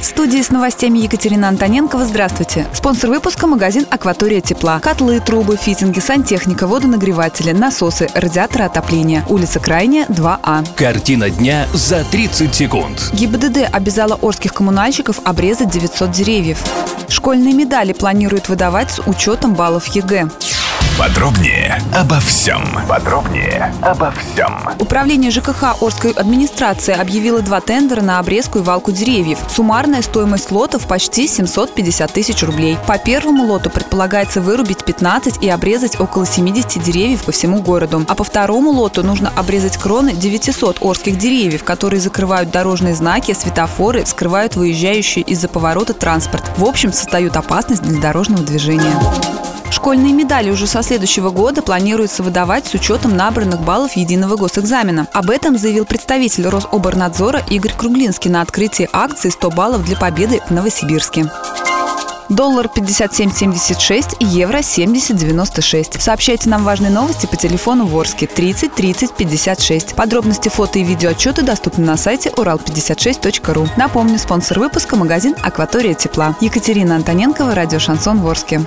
В студии с новостями Екатерина Антоненкова. Здравствуйте. Спонсор выпуска – магазин «Акватория тепла». Котлы, трубы, фитинги, сантехника, водонагреватели, насосы, радиаторы отопления. Улица Крайняя, 2А. Картина дня за 30 секунд. ГИБДД обязала орских коммунальщиков обрезать 900 деревьев. Школьные медали планируют выдавать с учетом баллов ЕГЭ. Подробнее обо всем. Подробнее обо всем. Управление ЖКХ Орской администрации объявило два тендера на обрезку и валку деревьев. Суммарная стоимость лотов почти 750 тысяч рублей. По первому лоту предполагается вырубить 15 и обрезать около 70 деревьев по всему городу. А по второму лоту нужно обрезать кроны 900 орских деревьев, которые закрывают дорожные знаки, светофоры, скрывают выезжающий из-за поворота транспорт. В общем, создают опасность для дорожного движения. Школьные медали уже со следующего года планируется выдавать с учетом набранных баллов единого госэкзамена. Об этом заявил представитель Рособорнадзора Игорь Круглинский на открытии акции «100 баллов для победы» в Новосибирске. Доллар 57.76 и евро 70.96. Сообщайте нам важные новости по телефону Ворске 30 30 56. Подробности фото и видеоотчеты доступны на сайте урал56.ру. Напомню, спонсор выпуска – магазин «Акватория тепла». Екатерина Антоненкова, радио «Шансон Ворске».